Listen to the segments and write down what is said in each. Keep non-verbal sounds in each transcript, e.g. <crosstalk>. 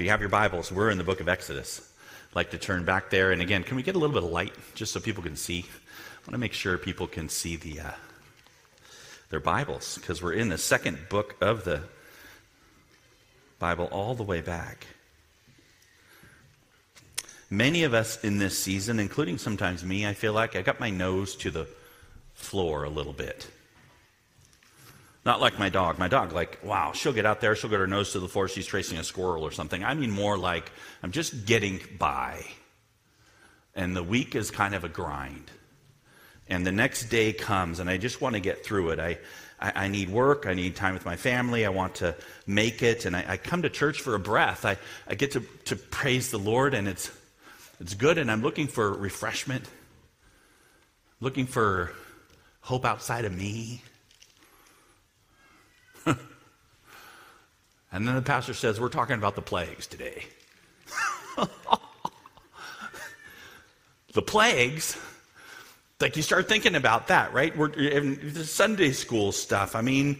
If you have your Bibles, we're in the book of Exodus. I'd like to turn back there. And again, can we get a little bit of light just so people can see? I want to make sure people can see the, uh, their Bibles because we're in the second book of the Bible all the way back. Many of us in this season, including sometimes me, I feel like I got my nose to the floor a little bit. Not like my dog. My dog, like, wow, she'll get out there, she'll get her nose to the floor, she's tracing a squirrel or something. I mean, more like I'm just getting by. And the week is kind of a grind. And the next day comes, and I just want to get through it. I, I, I need work, I need time with my family, I want to make it, and I, I come to church for a breath. I, I get to, to praise the Lord, and it's, it's good, and I'm looking for refreshment, looking for hope outside of me. And then the pastor says, We're talking about the plagues today. <laughs> the plagues, like you start thinking about that, right? We're the Sunday school stuff. I mean,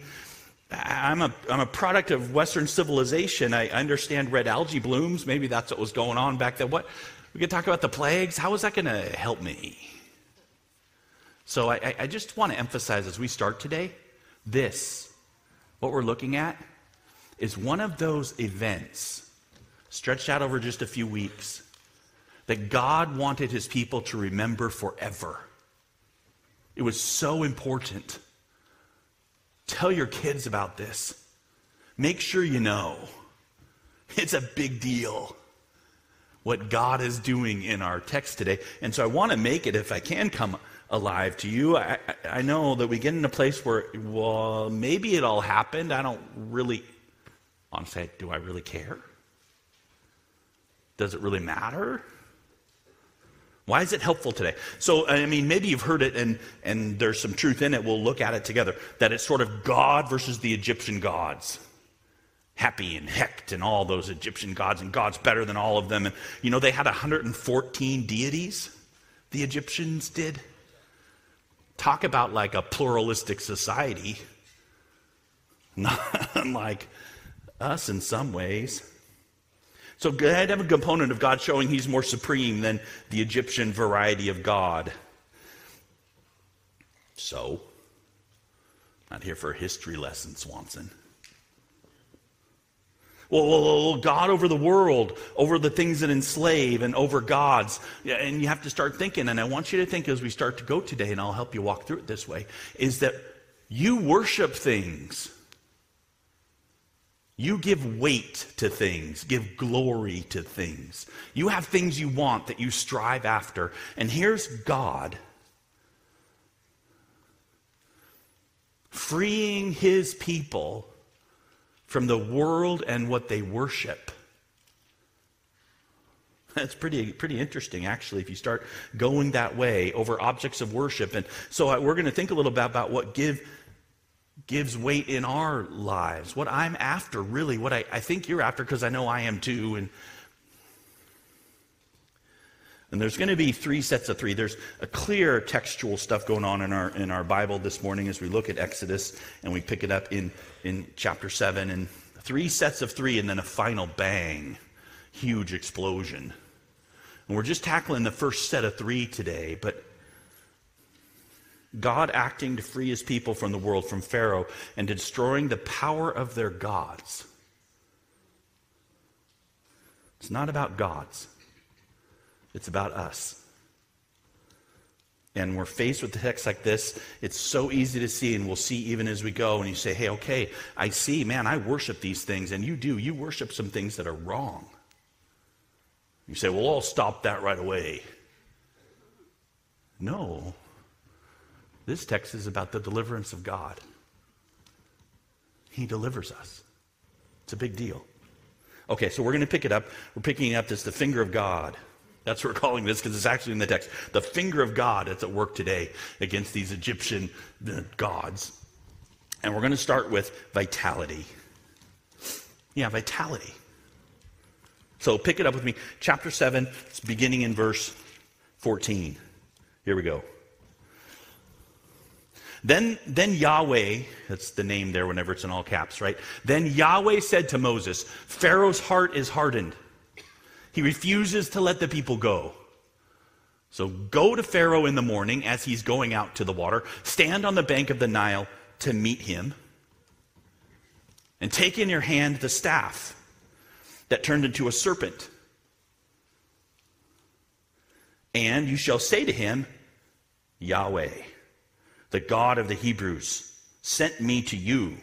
I'm a, I'm a product of Western civilization. I understand red algae blooms. Maybe that's what was going on back then. What? We could talk about the plagues. How is that going to help me? So I, I just want to emphasize as we start today this, what we're looking at is one of those events stretched out over just a few weeks that God wanted his people to remember forever. It was so important. Tell your kids about this. Make sure you know. It's a big deal what God is doing in our text today. And so I want to make it, if I can come alive to you. I, I know that we get in a place where, well, maybe it all happened. I don't really Honestly, do I really care? Does it really matter? Why is it helpful today? So, I mean, maybe you've heard it and, and there's some truth in it. We'll look at it together. That it's sort of God versus the Egyptian gods. Happy and Heqet and all those Egyptian gods, and God's better than all of them. And, you know, they had 114 deities, the Egyptians did. Talk about like a pluralistic society. <laughs> Not like us in some ways. So I'd have a component of God showing he's more supreme than the Egyptian variety of God. So, not here for a history lesson, Swanson. Well, God over the world, over the things that enslave, and over gods. And you have to start thinking, and I want you to think as we start to go today, and I'll help you walk through it this way, is that you worship things. You give weight to things, give glory to things. You have things you want that you strive after. And here's God freeing his people from the world and what they worship. That's pretty, pretty interesting, actually, if you start going that way over objects of worship. And so uh, we're going to think a little bit about what give gives weight in our lives. What I'm after, really, what I, I think you're after, because I know I am too. And, and there's going to be three sets of three. There's a clear textual stuff going on in our, in our Bible this morning as we look at Exodus and we pick it up in, in chapter 7. And three sets of three, and then a final bang, huge explosion. And we're just tackling the first set of three today, but God acting to free his people from the world, from Pharaoh, and destroying the power of their gods. It's not about gods, it's about us. And we're faced with texts like this. It's so easy to see, and we'll see even as we go. And you say, hey, okay, I see, man, I worship these things. And you do. You worship some things that are wrong. You say, well, I'll stop that right away. No. This text is about the deliverance of God. He delivers us. It's a big deal. Okay, so we're going to pick it up. We're picking up this the finger of God. That's what we're calling this because it's actually in the text. The finger of God that's at work today against these Egyptian gods. And we're going to start with vitality. Yeah, vitality. So pick it up with me. Chapter 7, it's beginning in verse 14. Here we go. Then, then Yahweh, that's the name there whenever it's in all caps, right? Then Yahweh said to Moses, Pharaoh's heart is hardened. He refuses to let the people go. So go to Pharaoh in the morning as he's going out to the water, stand on the bank of the Nile to meet him, and take in your hand the staff that turned into a serpent. And you shall say to him, Yahweh, the God of the Hebrews, sent me to you,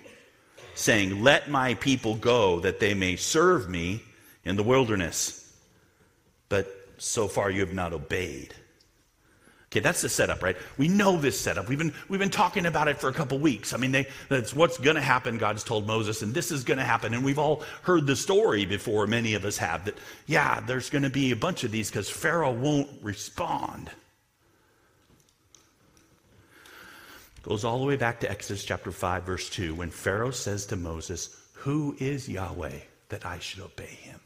saying, Let my people go that they may serve me in the wilderness. But so far you have not obeyed. Okay, that's the setup, right? We know this setup. We've been, we've been talking about it for a couple weeks. I mean, they, that's what's going to happen, God's told Moses, and this is going to happen. And we've all heard the story before, many of us have, that, yeah, there's going to be a bunch of these because Pharaoh won't respond. Goes all the way back to Exodus chapter 5, verse 2, when Pharaoh says to Moses, Who is Yahweh that I should obey him?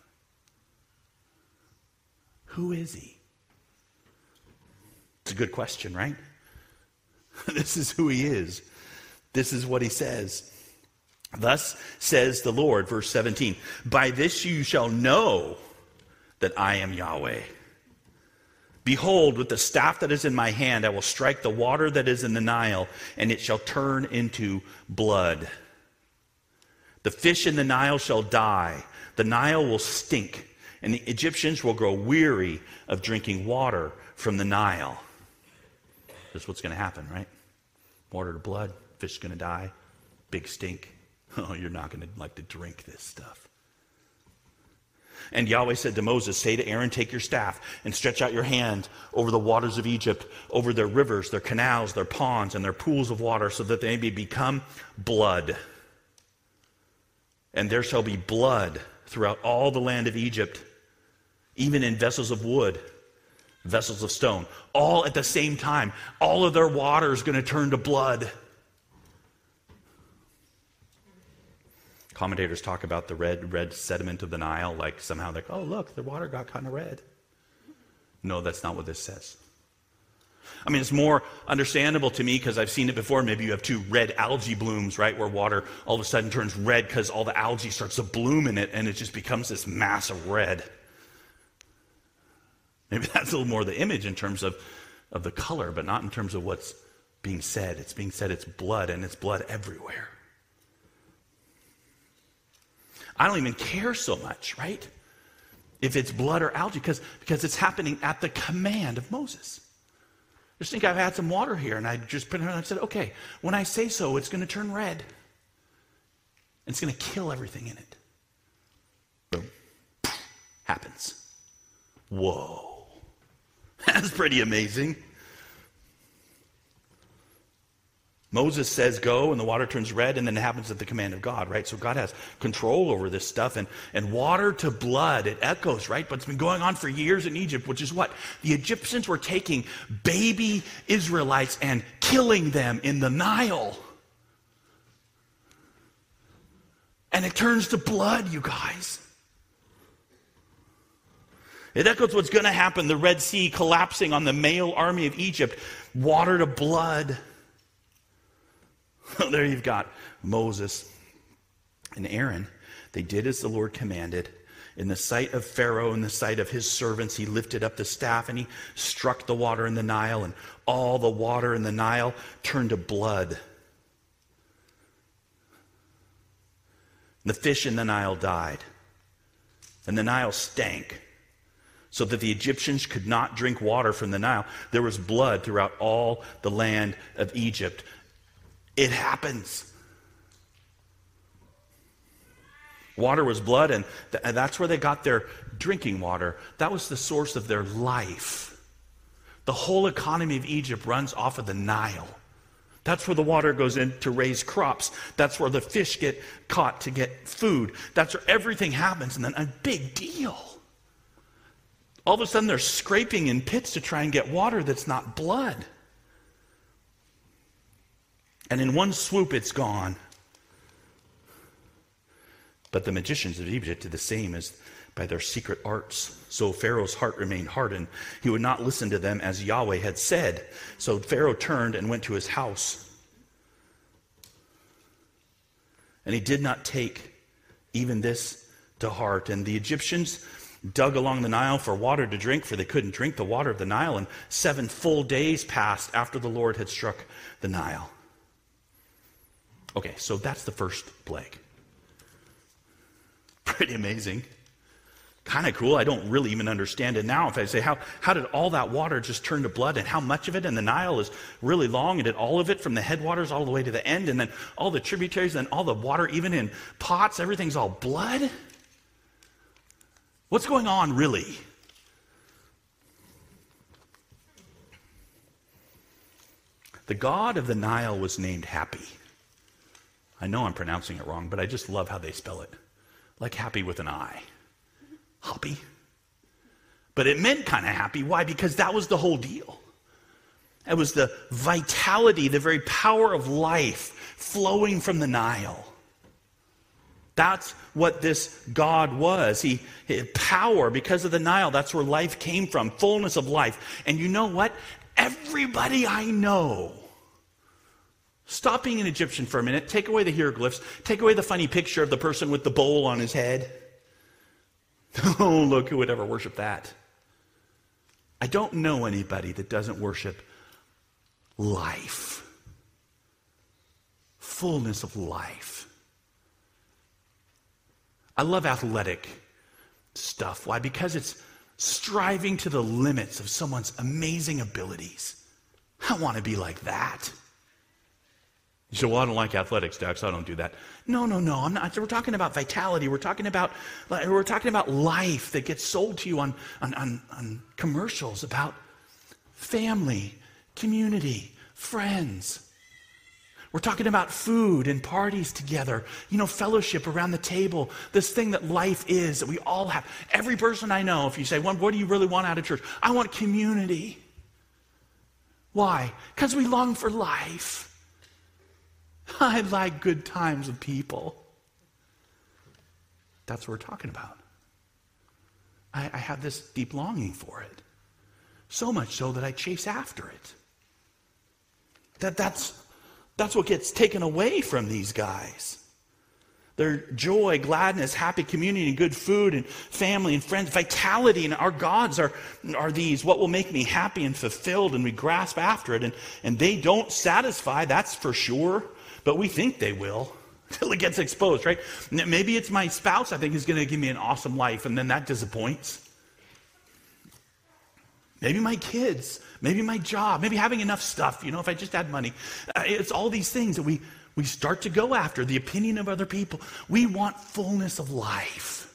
Who is he? It's a good question, right? <laughs> this is who he is. This is what he says. Thus says the Lord, verse 17 By this you shall know that I am Yahweh. Behold, with the staff that is in my hand, I will strike the water that is in the Nile, and it shall turn into blood. The fish in the Nile shall die, the Nile will stink, and the Egyptians will grow weary of drinking water from the Nile. That's what's going to happen, right? Water to blood, fish going to die, big stink. <laughs> Oh, you're not going to like to drink this stuff. And Yahweh said to Moses, Say to Aaron, Take your staff and stretch out your hand over the waters of Egypt, over their rivers, their canals, their ponds, and their pools of water, so that they may become blood. And there shall be blood throughout all the land of Egypt, even in vessels of wood vessels of stone, all at the same time. All of their water is going to turn to blood. Commentators talk about the red, red sediment of the Nile, like somehow like, oh, look, the water got kind of red. No, that's not what this says. I mean, it's more understandable to me because I've seen it before. Maybe you have two red algae blooms, right, where water all of a sudden turns red because all the algae starts to bloom in it and it just becomes this mass of red. Maybe <laughs> that's a little more the image in terms of, of the color, but not in terms of what's being said. It's being said it's blood, and it's blood everywhere. I don't even care so much, right? If it's blood or algae, because, because it's happening at the command of Moses. Just think I've had some water here, and I just put it on and I said, okay, when I say so, it's going to turn red. It's going to kill everything in it. Boom. Happens. Whoa. <laughs> That's pretty amazing. Moses says go, and the water turns red, and then it happens at the command of God, right? So God has control over this stuff. And, and water to blood, it echoes, right? But it's been going on for years in Egypt, which is what? The Egyptians were taking baby Israelites and killing them in the Nile. And it turns to blood, you guys. It echoes what's going to happen the Red Sea collapsing on the male army of Egypt, water to blood. <laughs> there you've got Moses and Aaron. They did as the Lord commanded. In the sight of Pharaoh, in the sight of his servants, he lifted up the staff and he struck the water in the Nile, and all the water in the Nile turned to blood. The fish in the Nile died, and the Nile stank so that the Egyptians could not drink water from the Nile. There was blood throughout all the land of Egypt. It happens. Water was blood, and, th- and that's where they got their drinking water. That was the source of their life. The whole economy of Egypt runs off of the Nile. That's where the water goes in to raise crops. That's where the fish get caught to get food. That's where everything happens. And then a big deal. All of a sudden, they're scraping in pits to try and get water that's not blood. And in one swoop, it's gone. But the magicians of Egypt did the same as by their secret arts. So Pharaoh's heart remained hardened. He would not listen to them as Yahweh had said. So Pharaoh turned and went to his house. And he did not take even this to heart. And the Egyptians dug along the Nile for water to drink, for they couldn't drink the water of the Nile. And seven full days passed after the Lord had struck the Nile. Okay, so that's the first plague. <laughs> Pretty amazing. Kind of cool. I don't really even understand it now. If I say, how, how did all that water just turn to blood and how much of it? And the Nile is really long. And did all of it from the headwaters all the way to the end? And then all the tributaries and all the water, even in pots, everything's all blood? What's going on, really? The god of the Nile was named Happy. I know I'm pronouncing it wrong, but I just love how they spell it. Like happy with an I. Happy. But it meant kind of happy. Why? Because that was the whole deal. It was the vitality, the very power of life flowing from the Nile. That's what this God was. He, he, power because of the Nile. That's where life came from, fullness of life. And you know what? Everybody I know. Stop being an Egyptian for a minute. Take away the hieroglyphs. Take away the funny picture of the person with the bowl on his head. <laughs> Oh, look, who would ever worship that? I don't know anybody that doesn't worship life, fullness of life. I love athletic stuff. Why? Because it's striving to the limits of someone's amazing abilities. I want to be like that. You say, well, I don't like athletics, Dax. I don't do that. No, no, no. I'm not. We're talking about vitality. We're talking about, we're talking about life that gets sold to you on, on, on, on commercials about family, community, friends. We're talking about food and parties together, you know, fellowship around the table, this thing that life is that we all have. Every person I know, if you say, well, what do you really want out of church? I want community. Why? Because we long for life. <laughs> I like good times with people. That's what we're talking about. I, I have this deep longing for it. So much so that I chase after it. That, that's, that's what gets taken away from these guys. Their joy, gladness, happy community, and good food and family and friends, vitality, and our gods are, are these. What will make me happy and fulfilled? And we grasp after it. And, and they don't satisfy, that's for sure but we think they will <laughs> until it gets exposed, right? Maybe it's my spouse I think is going to give me an awesome life, and then that disappoints. Maybe my kids, maybe my job, maybe having enough stuff, you know, if I just had money. Uh, it's all these things that we, we start to go after the opinion of other people. We want fullness of life.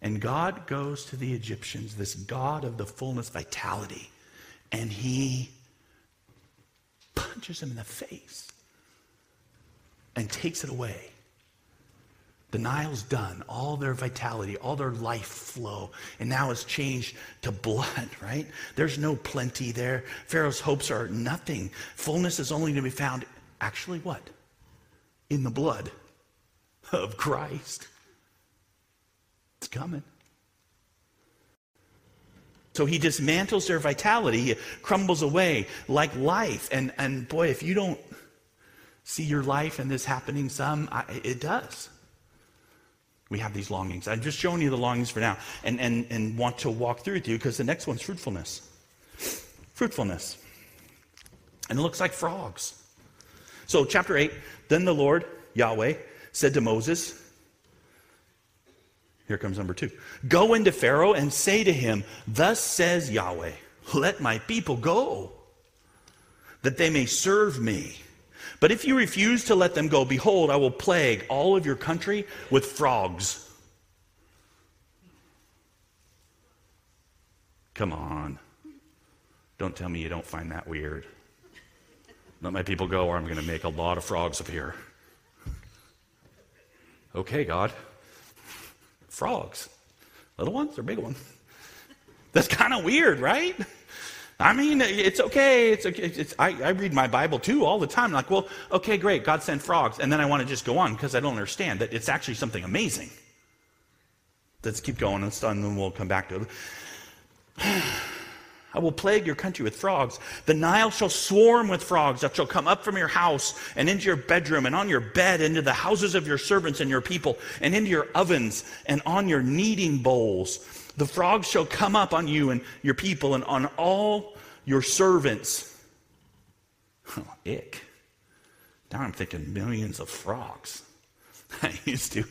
And God goes to the Egyptians, this God of the fullness, vitality, and he punches him in the face and takes it away. The Nile's done, all their vitality, all their life flow, and now it's changed to blood, <laughs> right? There's no plenty there. Pharaoh's hopes are nothing. Fullness is only to be found, actually, what? In the blood <laughs> of Christ. It's coming. So he dismantles their vitality, it crumbles away like life. And, and boy, if you don't see your life and this happening some, I, it does. We have these longings. I'm just showing you the longings for now and, and, and want to walk through with you because the next one's fruitfulness. Fruitfulness. And it looks like frogs. So, chapter 8 Then the Lord, Yahweh, said to Moses, here comes number two. Go into Pharaoh and say to him, Thus says Yahweh, let my people go, that they may serve me. But if you refuse to let them go, behold, I will plague all of your country with frogs. Come on. Don't tell me you don't find that weird. Let my people go, or I'm going to make a lot of frogs appear. Okay, God frogs. Little ones or big ones? That's kind of weird, right? I mean, it's okay. It's okay. It's, I, I, read my Bible too all the time. I'm like, well, okay, great. God sent frogs. And then I want to just go on because I don't understand that it's actually something amazing. Let's keep going and then we'll come back to it. <sighs> I will plague your country with frogs. The Nile shall swarm with frogs that shall come up from your house and into your bedroom and on your bed, into the houses of your servants and your people, and into your ovens and on your kneading bowls. The frogs shall come up on you and your people and on all your servants. Oh, <laughs> ick. Now I'm thinking millions of frogs. <laughs> I used to,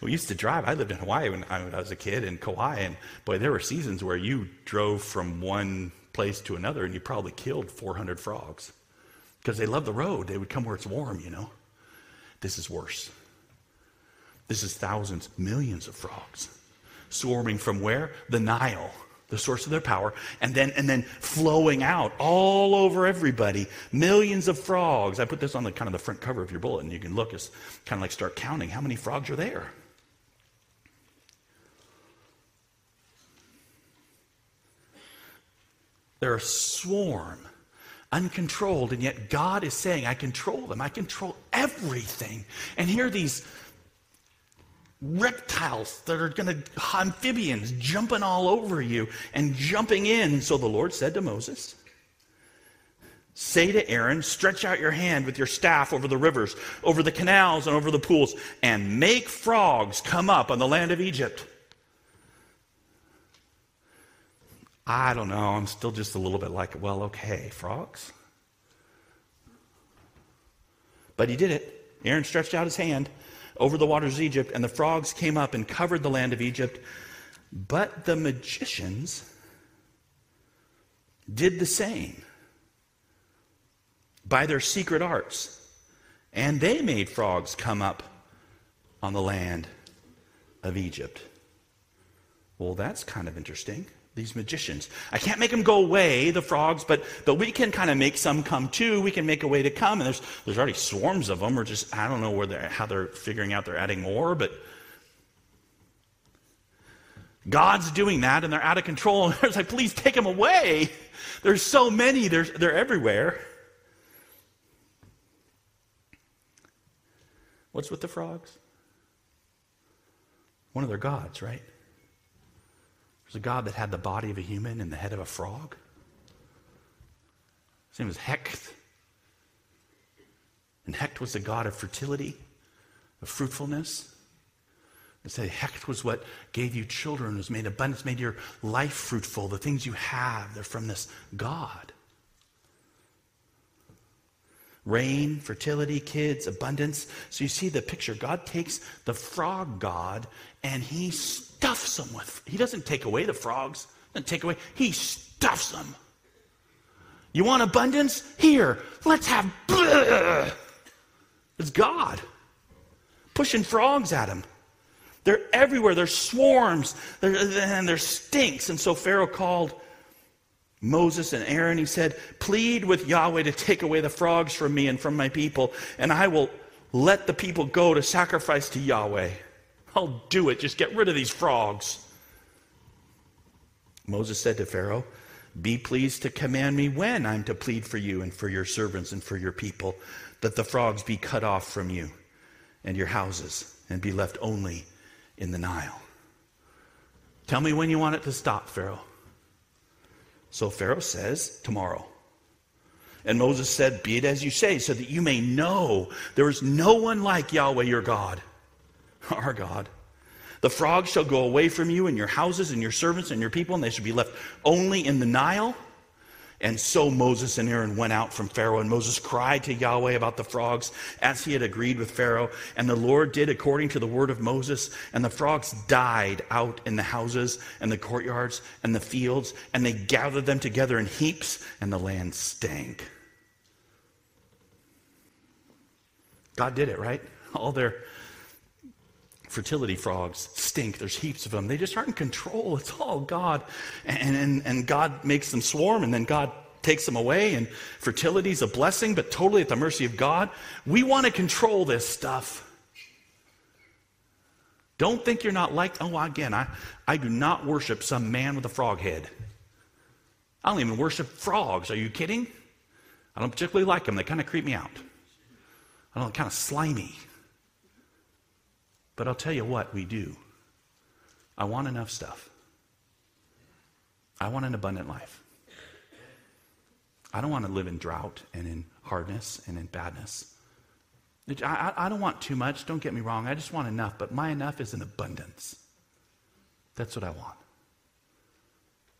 we used to drive. I lived in Hawaii when I, was a kid in Kauai, and boy, there were seasons where you drove from one place to another, and you probably killed 400 frogs because they love the road. They would come where it's warm, you know. This is worse. This is thousands, millions of frogs swarming from where? The Nile the source of their power, and then, and then flowing out all over everybody. Millions of frogs. I put this on the kind of the front cover of your bulletin. You can look, it's kind of like start counting how many frogs are there. They're a swarm, uncontrolled, and yet God is saying, I control them. I control everything. And here these reptiles that are going to, amphibians jumping all over you and jumping in. So the Lord said to Moses, Say to Aaron, stretch out your hand with your staff over the rivers, over the canals, and over the pools, and make frogs come up on the land of Egypt. I don't know. I'm still just a little bit like, well, okay, frogs. But he did it. Aaron stretched out his hand over the waters of Egypt, and the frogs came up and covered the land of Egypt. But the magicians did the same by their secret arts, and they made frogs come up on the land of Egypt. Well, that's kind of interesting these magicians. I can't make them go away, the frogs, but, but we can kind of make some come too. We can make a way to come. And there's, there's already swarms of them, or just, I don't know where they're, how they're figuring out they're adding more, but God's doing that and they're out of control. And <laughs> it's like, please take them away. There's so many, they're, they're everywhere. What's with the frogs? One of their gods, right? There's a God that had the body of a human and the head of a frog. His name was Heqet. And Heqet was the god of fertility, of fruitfulness. They say Heqet was what gave you children, was made abundance, made your life fruitful. The things you have, they're from this God. Rain, fertility, kids, abundance. So you see the picture. God takes the frog God and he stuffs them with. He doesn't take away the frogs, doesn't take away, he stuffs them. You want abundance? Here, let's have. It's God pushing frogs at him. They're everywhere. There's swarms, they're, and there's stinks. And so Pharaoh called Moses and Aaron. He said, Plead with Yahweh to take away the frogs from me and from my people, and I will let the people go to sacrifice to Yahweh. I'll do it. Just get rid of these frogs. Moses said to Pharaoh, Be pleased to command me when I'm to plead for you and for your servants and for your people, that the frogs be cut off from you and your houses and be left only in the Nile. Tell me when you want it to stop, Pharaoh. So Pharaoh says, Tomorrow. And Moses said, Be it as you say, so that you may know there is no one like Yahweh your God <laughs> our God. The frogs shall go away from you and your houses and your servants and your people, and they shall be left only in the Nile. And so Moses and Aaron went out from Pharaoh, and Moses cried to Yahweh about the frogs as he had agreed with Pharaoh. And the Lord did according to the word of Moses, and the frogs died out in the houses and the courtyards and the fields, and they gathered them together in heaps, and the land stank. God did it, right? All their fertility frogs stink. There's heaps of them. They just aren't in control. It's all God. And, and, and God makes them swarm, and then God takes them away. And fertility is a blessing, but totally at the mercy of God. We want to control this stuff. Don't think you're not like, oh, again, I, I do not worship some man with a frog head. I don't even worship frogs. Are you kidding? I don't particularly like them. They kind of creep me out. I don't kind of slimy. But I'll tell you what we do. I want enough stuff. I want an abundant life. I don't want to live in drought and in hardness and in badness. I, I, I don't want too much, don't get me wrong. I just want enough, but my enough is in abundance. That's what I want.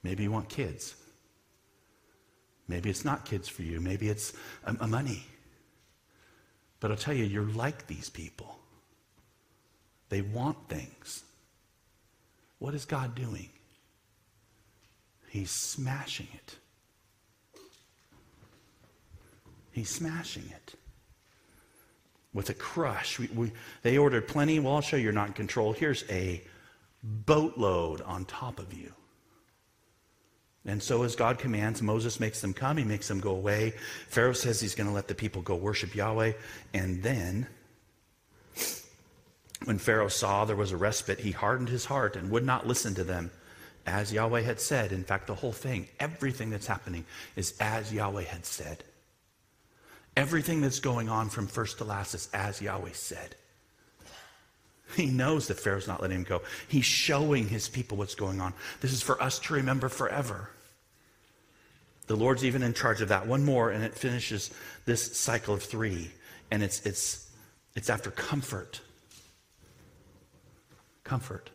Maybe you want kids. Maybe it's not kids for you. Maybe it's a, a money. But I'll tell you, you're like these people. They want things. What is God doing? He's smashing it. He's smashing it with a crush. We, we, they ordered plenty. Well, I'll show you you're not in control. Here's a boatload on top of you. And so, as God commands, Moses makes them come. He makes them go away. Pharaoh says he's going to let the people go worship Yahweh. And then, when Pharaoh saw there was a respite, he hardened his heart and would not listen to them as Yahweh had said. In fact, the whole thing, everything that's happening, is as Yahweh had said. Everything that's going on from first to last is as Yahweh said. He knows that Pharaoh's not letting him go. He's showing his people what's going on. This is for us to remember forever. The Lord's even in charge of that. One more, and it finishes this cycle of three. And it's, it's, it's after comfort. Comfort.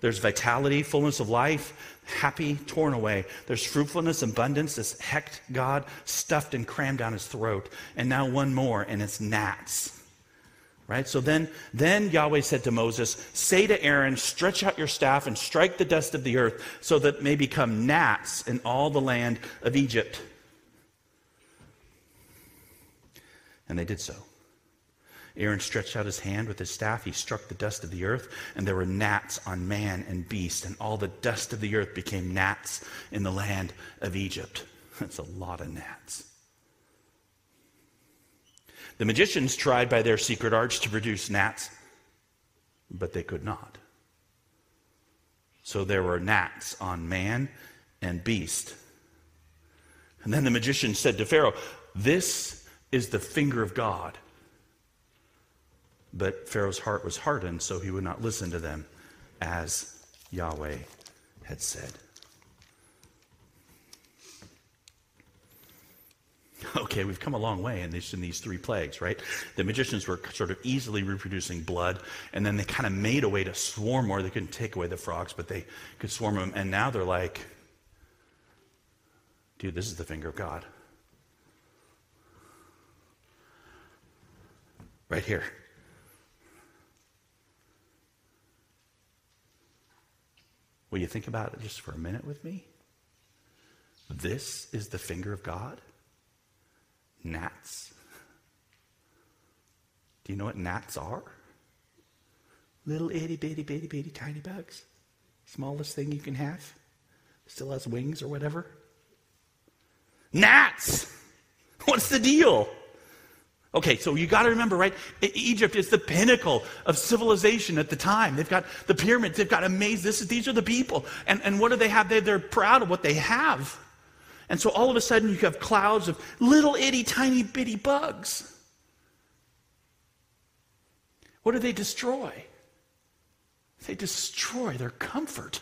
There's vitality, fullness of life, happy, torn away. There's fruitfulness, abundance, this Heqet God stuffed and crammed down his throat. And now one more, and it's gnats. Right? So then, then Yahweh said to Moses, Say to Aaron, stretch out your staff and strike the dust of the earth, so that may become gnats in all the land of Egypt. And they did so. Aaron stretched out his hand with his staff. He struck the dust of the earth, and there were gnats on man and beast, and all the dust of the earth became gnats in the land of Egypt. <laughs> That's a lot of gnats. The magicians tried by their secret arts to produce gnats, but they could not. So there were gnats on man and beast. And then the magician said to Pharaoh, This is the finger of God. But Pharaoh's heart was hardened, so he would not listen to them as Yahweh had said. Okay, we've come a long way in these, in these three plagues, right? The magicians were sort of easily reproducing blood, and then they kind of made a way to swarm more. They couldn't take away the frogs, but they could swarm them. And now they're like, dude, this is the finger of God. Right here. Will you think about it just for a minute with me? This is the finger of God? Gnats. Do you know what gnats are? Little itty bitty bitty bitty tiny bugs. Smallest thing you can have. Still has wings or whatever. Gnats! What's the deal? Okay, so you got to remember, right? Egypt is the pinnacle of civilization at the time. They've got the pyramids. They've got amazing. This is, these are the people, and and what do they have? They, they're proud of what they have. And so all of a sudden you have clouds of little itty tiny bitty bugs. What do they destroy? They destroy their comfort.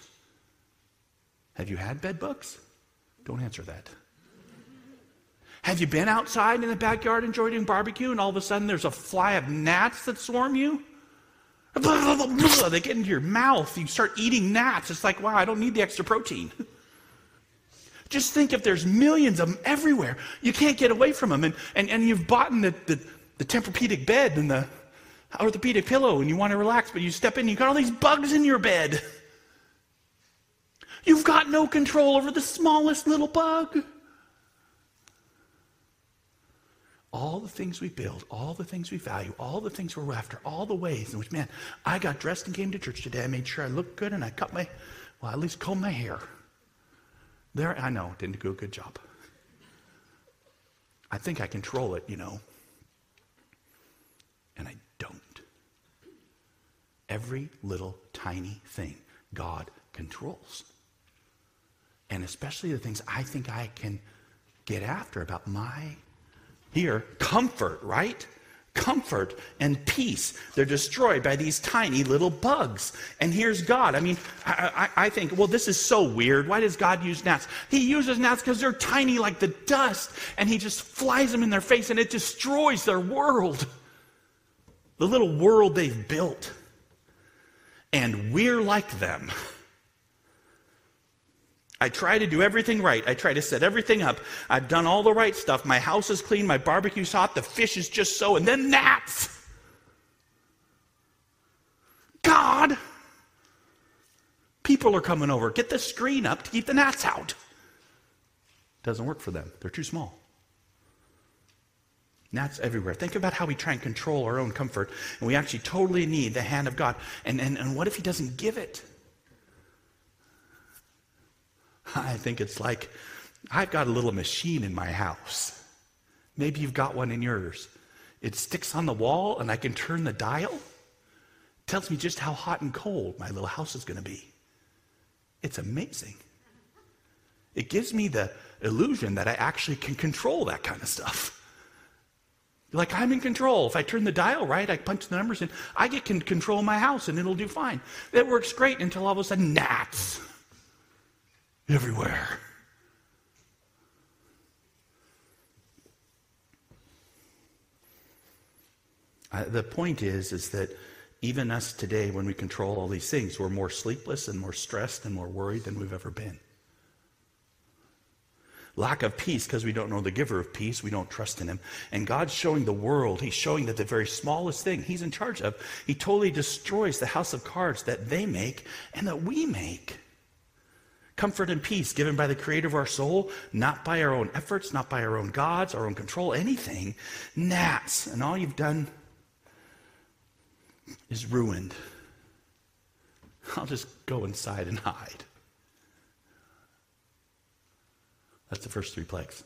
Have you had bed bugs? Don't answer that. Have you been outside in the backyard enjoying barbecue and all of a sudden there's a fly of gnats that swarm you? They get into your mouth. You start eating gnats. It's like, wow, I don't need the extra protein. <laughs> Just think if there's millions of them everywhere. You can't get away from them. And, and, and you've bought the, the, the Tempur-Pedic bed and the orthopedic pillow and you want to relax, but you step in, you've got all these bugs in your bed. You've got no control over the smallest little bug. All the things we build, all the things we value, all the things we're after, all the ways in which, man, I got dressed and came to church today. I made sure I looked good and I cut my, well, at least combed my hair. There, I know, didn't do a good job. I think I control it, you know. And I don't. Every little tiny thing God controls. And especially the things I think I can get after about my here, comfort, right? comfort and peace. They're destroyed by these tiny little bugs. And here's God. I mean, I, I, I think, well, this is so weird. Why does God use gnats? He uses gnats because they're tiny like the dust, and He just flies them in their face, and it destroys their world. The little world they've built. And we're like them. I try to do everything right. I try to set everything up. I've done all the right stuff. My house is clean. My barbecue's hot. The fish is just so. And then gnats. God. People are coming over. Get the screen up to keep the gnats out. Doesn't work for them. They're too small. Gnats everywhere. Think about how we try and control our own comfort, and we actually totally need the hand of God. And, and, and what if He doesn't give it? I think it's like I've got a little machine in my house. Maybe you've got one in yours. It sticks on the wall and I can turn the dial. It tells me just how hot and cold my little house is going to be. It's amazing. It gives me the illusion that I actually can control that kind of stuff. Like I'm in control. If I turn the dial right, I punch the numbers in, I get can control my house and it'll do fine. It works great until all of a sudden gnats everywhere. Uh, the point is, is that even us today, when we control all these things, we're more sleepless and more stressed and more worried than we've ever been. Lack of peace because we don't know the giver of peace. We don't trust in him. And God's showing the world, He's showing that the very smallest thing He's in charge of, He totally destroys the house of cards that they make and that we make comfort and peace given by the creator of our soul, not by our own efforts, not by our own gods, our own control, anything. Gnats. And all you've done is ruined. I'll just go inside and hide. That's the first three plagues.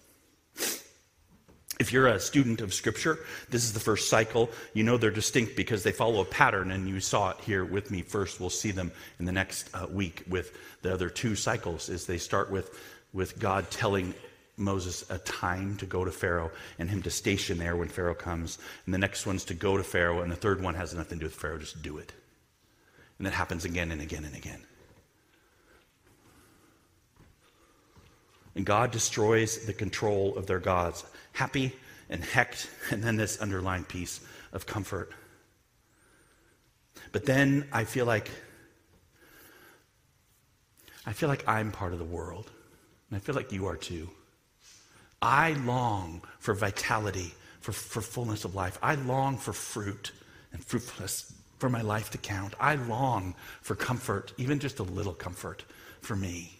If you're a student of Scripture, this is the first cycle. You know they're distinct because they follow a pattern, and you saw it here with me first. We'll see them in the next uh, week with the other two cycles. Is they start with with God telling Moses a time to go to Pharaoh and him to station there when Pharaoh comes, and the next one's to go to Pharaoh, and the third one has nothing to do with Pharaoh. Just do it, and that happens again and again and again. And God destroys the control of their gods happy and Heqet, and then this underlying piece of comfort. But then I feel like I feel like I'm part of the world. And I feel like you are too. I long for vitality, for, for fullness of life. I long for fruit and fruitfulness for my life to count. I long for comfort, even just a little comfort for me.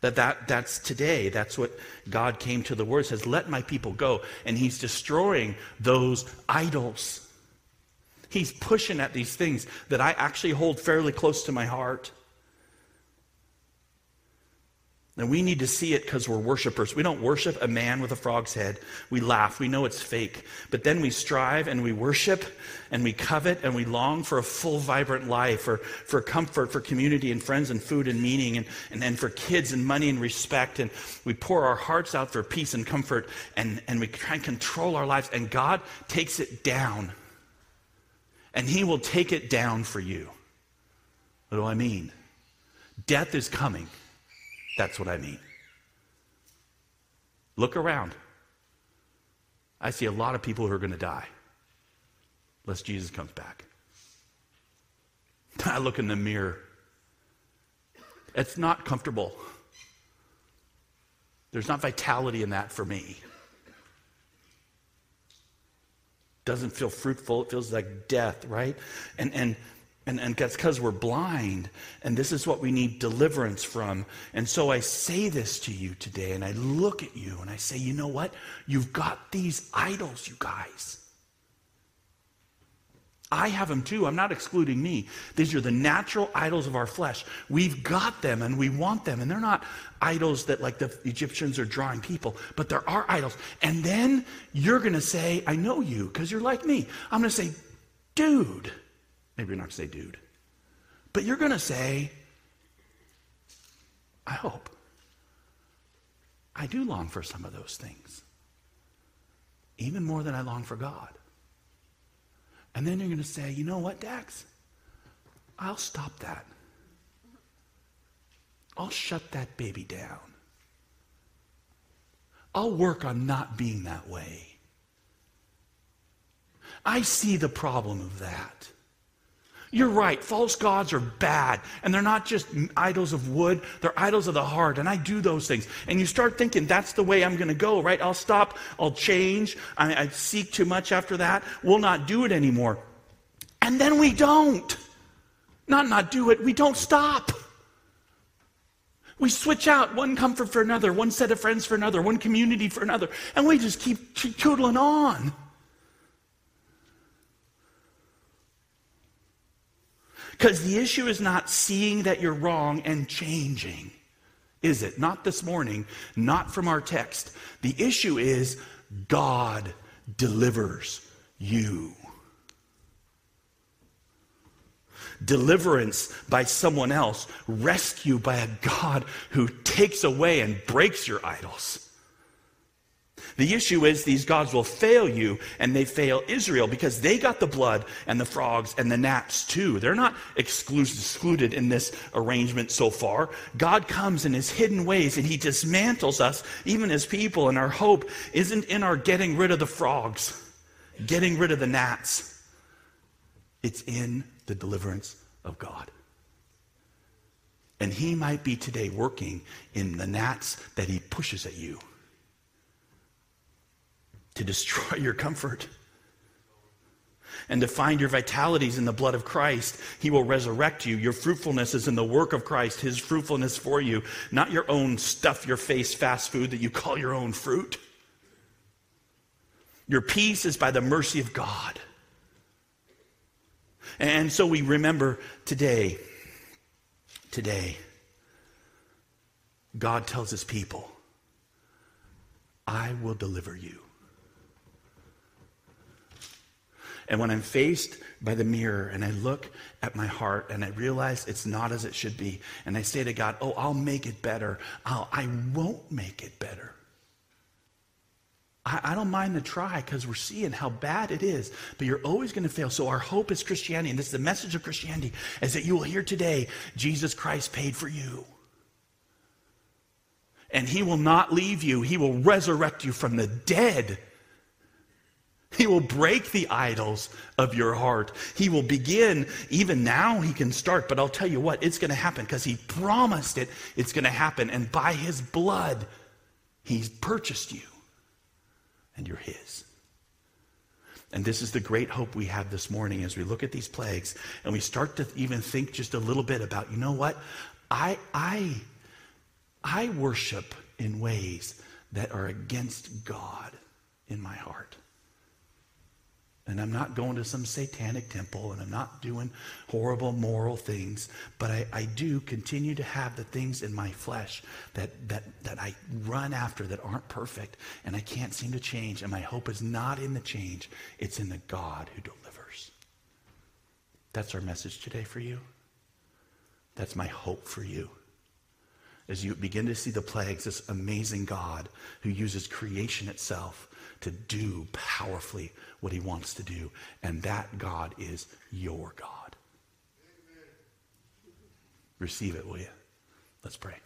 That, that that's today. That's what God came to the word says, let my people go. And he's destroying those idols. He's pushing at these things that I actually hold fairly close to my heart. And we need to see it because we're worshipers. We don't worship a man with a frog's head. We laugh. We know it's fake. But then we strive and we worship and we covet and we long for a full, vibrant life, for, for comfort, for community and friends and food and meaning, and, and, and for kids and money and respect. And we pour our hearts out for peace and comfort and, and we try and control our lives. And God takes it down. And He will take it down for you. What do I mean? Death is coming. That's what I mean. Look around. I see a lot of people who are going to die unless Jesus comes back. <laughs> I look in the mirror. It's not comfortable. There's not vitality in that for me. Doesn't feel fruitful. It feels like death, right? And and and, and that's because we're blind. And this is what we need deliverance from. And so I say this to you today, and I look at you and I say, you know what? You've got these idols, you guys. I have them too. I'm not excluding me. These are the natural idols of our flesh. We've got them and we want them. And they're not idols that, like the Egyptians, are drawing people, but there are idols. And then you're going to say, I know you because you're like me. I'm going to say, dude. Maybe you're not going to say, dude. But you're going to say, I hope. I do long for some of those things. even more than I long for God. And then you're going to say, you know what, Dax? I'll stop that. I'll shut that baby down. I'll work on not being that way. I see the problem of that. You're right. False gods are bad. And they're not just idols of wood, they're idols of the heart. And I do those things. And you start thinking, that's the way I'm going to go, right? I'll stop. I'll change. I, I seek too much after that. We'll not do it anymore. And then we don't. Not not do it, we don't stop. We switch out one comfort for another, one set of friends for another, one community for another, and we just keep tootling on. Because the issue is not seeing that you're wrong and changing, is it? Not this morning, not from our text. The issue is God delivers you. Deliverance by someone else, rescue by a God who takes away and breaks your idols. The issue is these gods will fail you and they fail Israel because they got the blood and the frogs and the gnats too. They're not excluded in this arrangement so far. God comes in his hidden ways and he dismantles us, even as people, and our hope isn't in our getting rid of the frogs, getting rid of the gnats. It's in the deliverance of God. And he might be today working in the gnats that he pushes at you to destroy your comfort and to find your vitalities in the blood of Christ. He will resurrect you. Your fruitfulness is in the work of Christ, His fruitfulness for you, not your own stuff your face fast food that you call your own fruit. Your peace is by the mercy of God. And so we remember today, today, God tells His people, I will deliver you. And when I'm faced by the mirror and I look at my heart and I realize it's not as it should be, and I say to God, Oh, I'll make it better, I'll, I won't make it better. I, I don't mind the try because we're seeing how bad it is, but you're always going to fail. So, our hope is Christianity, and this is the message of Christianity, is that you will hear today Jesus Christ paid for you. And he will not leave you, he will resurrect you from the dead he will break the idols of your heart. He will begin, even now, he can start, but I'll tell you what, it's going to happen because he promised it, it's going to happen. And by his blood, he's purchased you, and you're his. And this is the great hope we have this morning as we look at these plagues and we start to even think just a little bit about, you know what? I, I, I worship in ways that are against God in my heart. And I'm not going to some satanic temple and I'm not doing horrible moral things, but I, I do continue to have the things in my flesh that, that, that I run after that aren't perfect and I can't seem to change. And my hope is not in the change, it's in the God who delivers. That's our message today for you. That's my hope for you. As you begin to see the plagues, this amazing God who uses creation itself to do powerfully what he wants to do. And that God is your God. Receive it, will you? Let's pray.